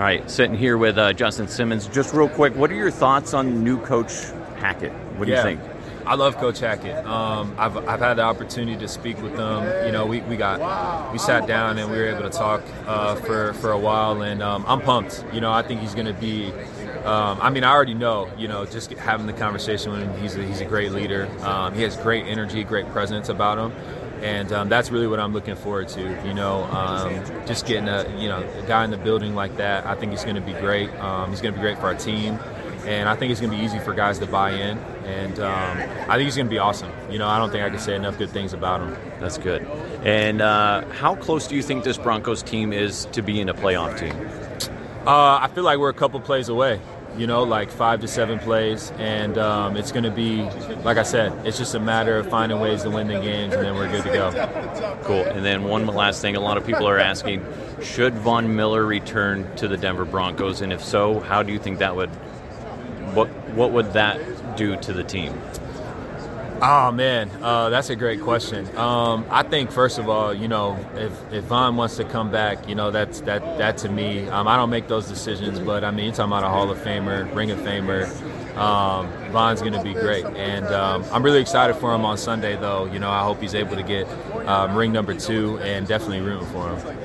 All right, sitting here with uh, Justin Simmons. Just real quick, what are your thoughts on new coach Hackett? What do Yeah. you think? I love Coach Hackett. Um, I've, I've had the opportunity to speak with them. You know, we, we got we sat down and we were able to talk uh, for for a while, and um, I'm pumped. You know, I think he's going to be. Um, I mean, I already know. You know, just having the conversation with him, he's a, he's a great leader. Um, he has great energy, great presence about him. And um, that's really what I'm looking forward to. You know, um, just getting a you know a guy in the building like that. I think he's going to be great. Um, he's going to be great for our team and I think it's going to be easy for guys to buy in. And um, I think he's going to be awesome. You know, I don't think I can say enough good things about him. That's good. And uh, how close do you think this Broncos team is to being a playoff team? Uh, I feel like we're a couple plays away. You know, like five to seven plays, and um, it's going to be, like I said, it's just a matter of finding ways to win the games, and then we're good to go. Cool. And then one last thing, a lot of people are asking, should Von Miller return to the Denver Broncos, and if so, how do you think that would, what what would that do to the team? Oh man, uh, that's a great question. Um, I think first of all, you know, if if Von wants to come back, you know, that's that that to me. Um, I don't make those decisions, but I mean, you're talking about a Hall of Famer, Ring of Famer. Um, Von's going to be great, and um, I'm really excited for him on Sunday. Though, you know, I hope he's able to get um, ring number two, and definitely rooting for him.